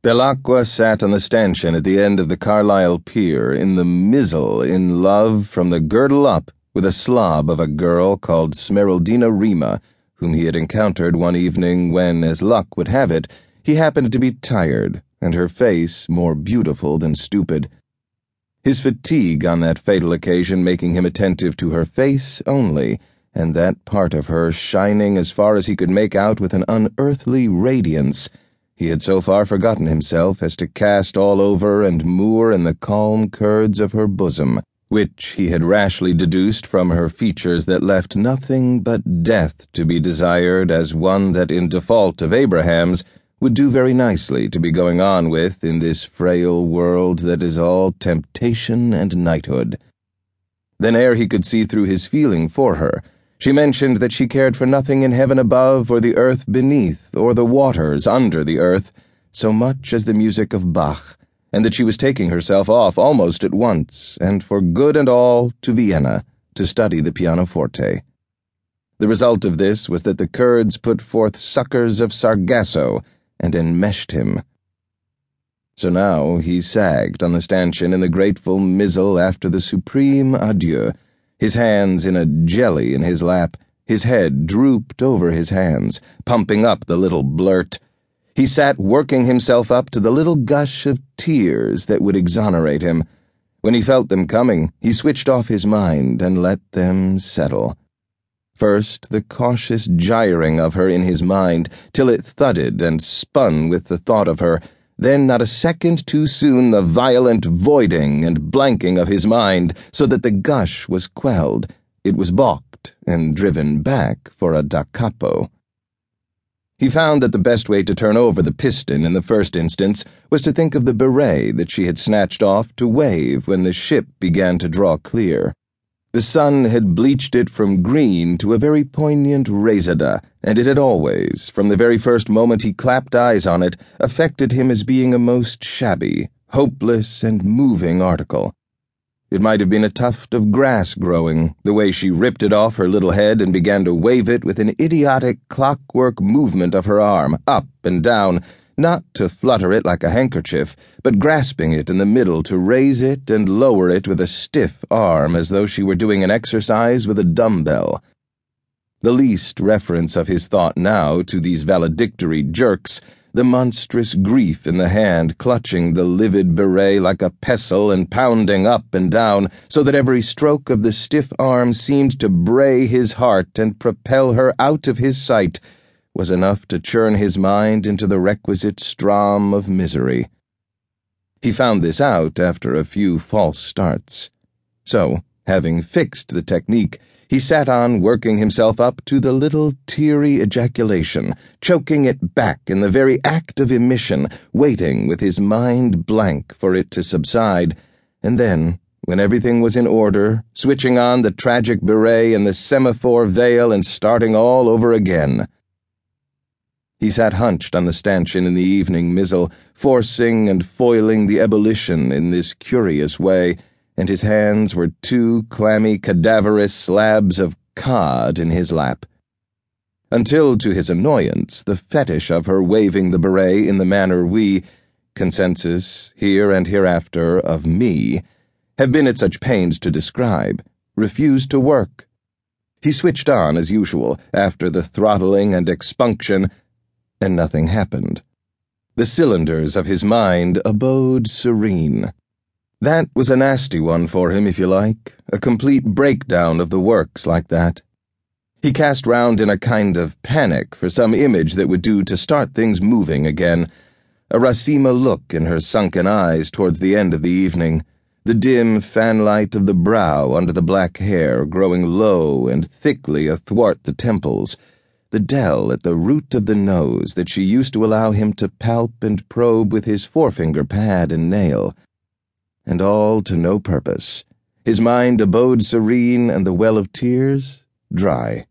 Belacqua sat on the stanchion at the end of the Carlisle pier, in the mizzle, in love from the girdle up with a slob of a girl called Smeraldina Rima, whom he had encountered one evening when, as luck would have it, he happened to be tired, and her face more beautiful than stupid. His fatigue on that fatal occasion making him attentive to her face only, and that part of her shining as far as he could make out with an unearthly radiance he had so far forgotten himself as to cast all over and moor in the calm curds of her bosom, which he had rashly deduced from her features that left nothing but death to be desired as one that, in default of Abraham's, would do very nicely to be going on with in this frail world that is all temptation and knighthood. Then, ere he could see through his feeling for her, she mentioned that she cared for nothing in heaven above or the earth beneath or the waters under the earth so much as the music of Bach, and that she was taking herself off almost at once, and for good and all, to Vienna to study the pianoforte. The result of this was that the curds put forth suckers of Sargasso and enmeshed him. So now he sagged on the stanchion in the grateful mizzle after the supreme adieu his hands in a jelly in his lap, his head drooped over his hands, pumping up the little blurt. He sat working himself up to the little gush of tears that would exonerate him. When he felt them coming, he switched off his mind and let them settle. First, the cautious gyring of her in his mind, till it thudded and spun with the thought of her then, not a second too soon, the violent voiding and blanking of his mind, so that the gush was quelled. It was balked and driven back for a da capo. He found that the best way to turn over the piston in the first instance was to think of the beret that she had snatched off to wave when the ship began to draw clear. The sun had bleached it from green to a very poignant reseda, and it had always, from the very first moment he clapped eyes on it, affected him as being a most shabby, hopeless, and moving article. It might have been a tuft of grass growing, the way she ripped it off her little head and began to wave it with an idiotic clockwork movement of her arm, up and down, not to flutter it like a handkerchief, but grasping it in the middle to raise it and lower it with a stiff arm as though she were doing an exercise with a dumbbell. The least reference of his thought now to these valedictory jerks, the monstrous grief in the hand clutching the livid beret like a pestle and pounding up and down so that every stroke of the stiff arm seemed to bray his heart and propel her out of his sight was enough to churn his mind into the requisite strom of misery. He found this out after a few false starts. So, having fixed the technique, he sat on working himself up to the little teary ejaculation, choking it back in the very act of emission, waiting with his mind blank for it to subside, and then, when everything was in order, switching on the tragic beret and the semaphore veil and starting all over again. He sat hunched on the stanchion in the evening mizzle, forcing and foiling the ebullition in this curious way, and his hands were two clammy, cadaverous slabs of cod in his lap. Until, to his annoyance, the fetish of her waving the beret in the manner we, consensus, here and hereafter, of me, have been at such pains to describe, refused to work. He switched on as usual, after the throttling and expunction and nothing happened. The cylinders of his mind abode serene. That was a nasty one for him, if you like, a complete breakdown of the works like that. He cast round in a kind of panic for some image that would do to start things moving again. A Racima look in her sunken eyes towards the end of the evening, the dim fanlight of the brow under the black hair growing low and thickly athwart the temples the dell at the root of the nose that she used to allow him to palp and probe with his forefinger pad and nail. And all to no purpose. His mind abode serene and the well of tears dry.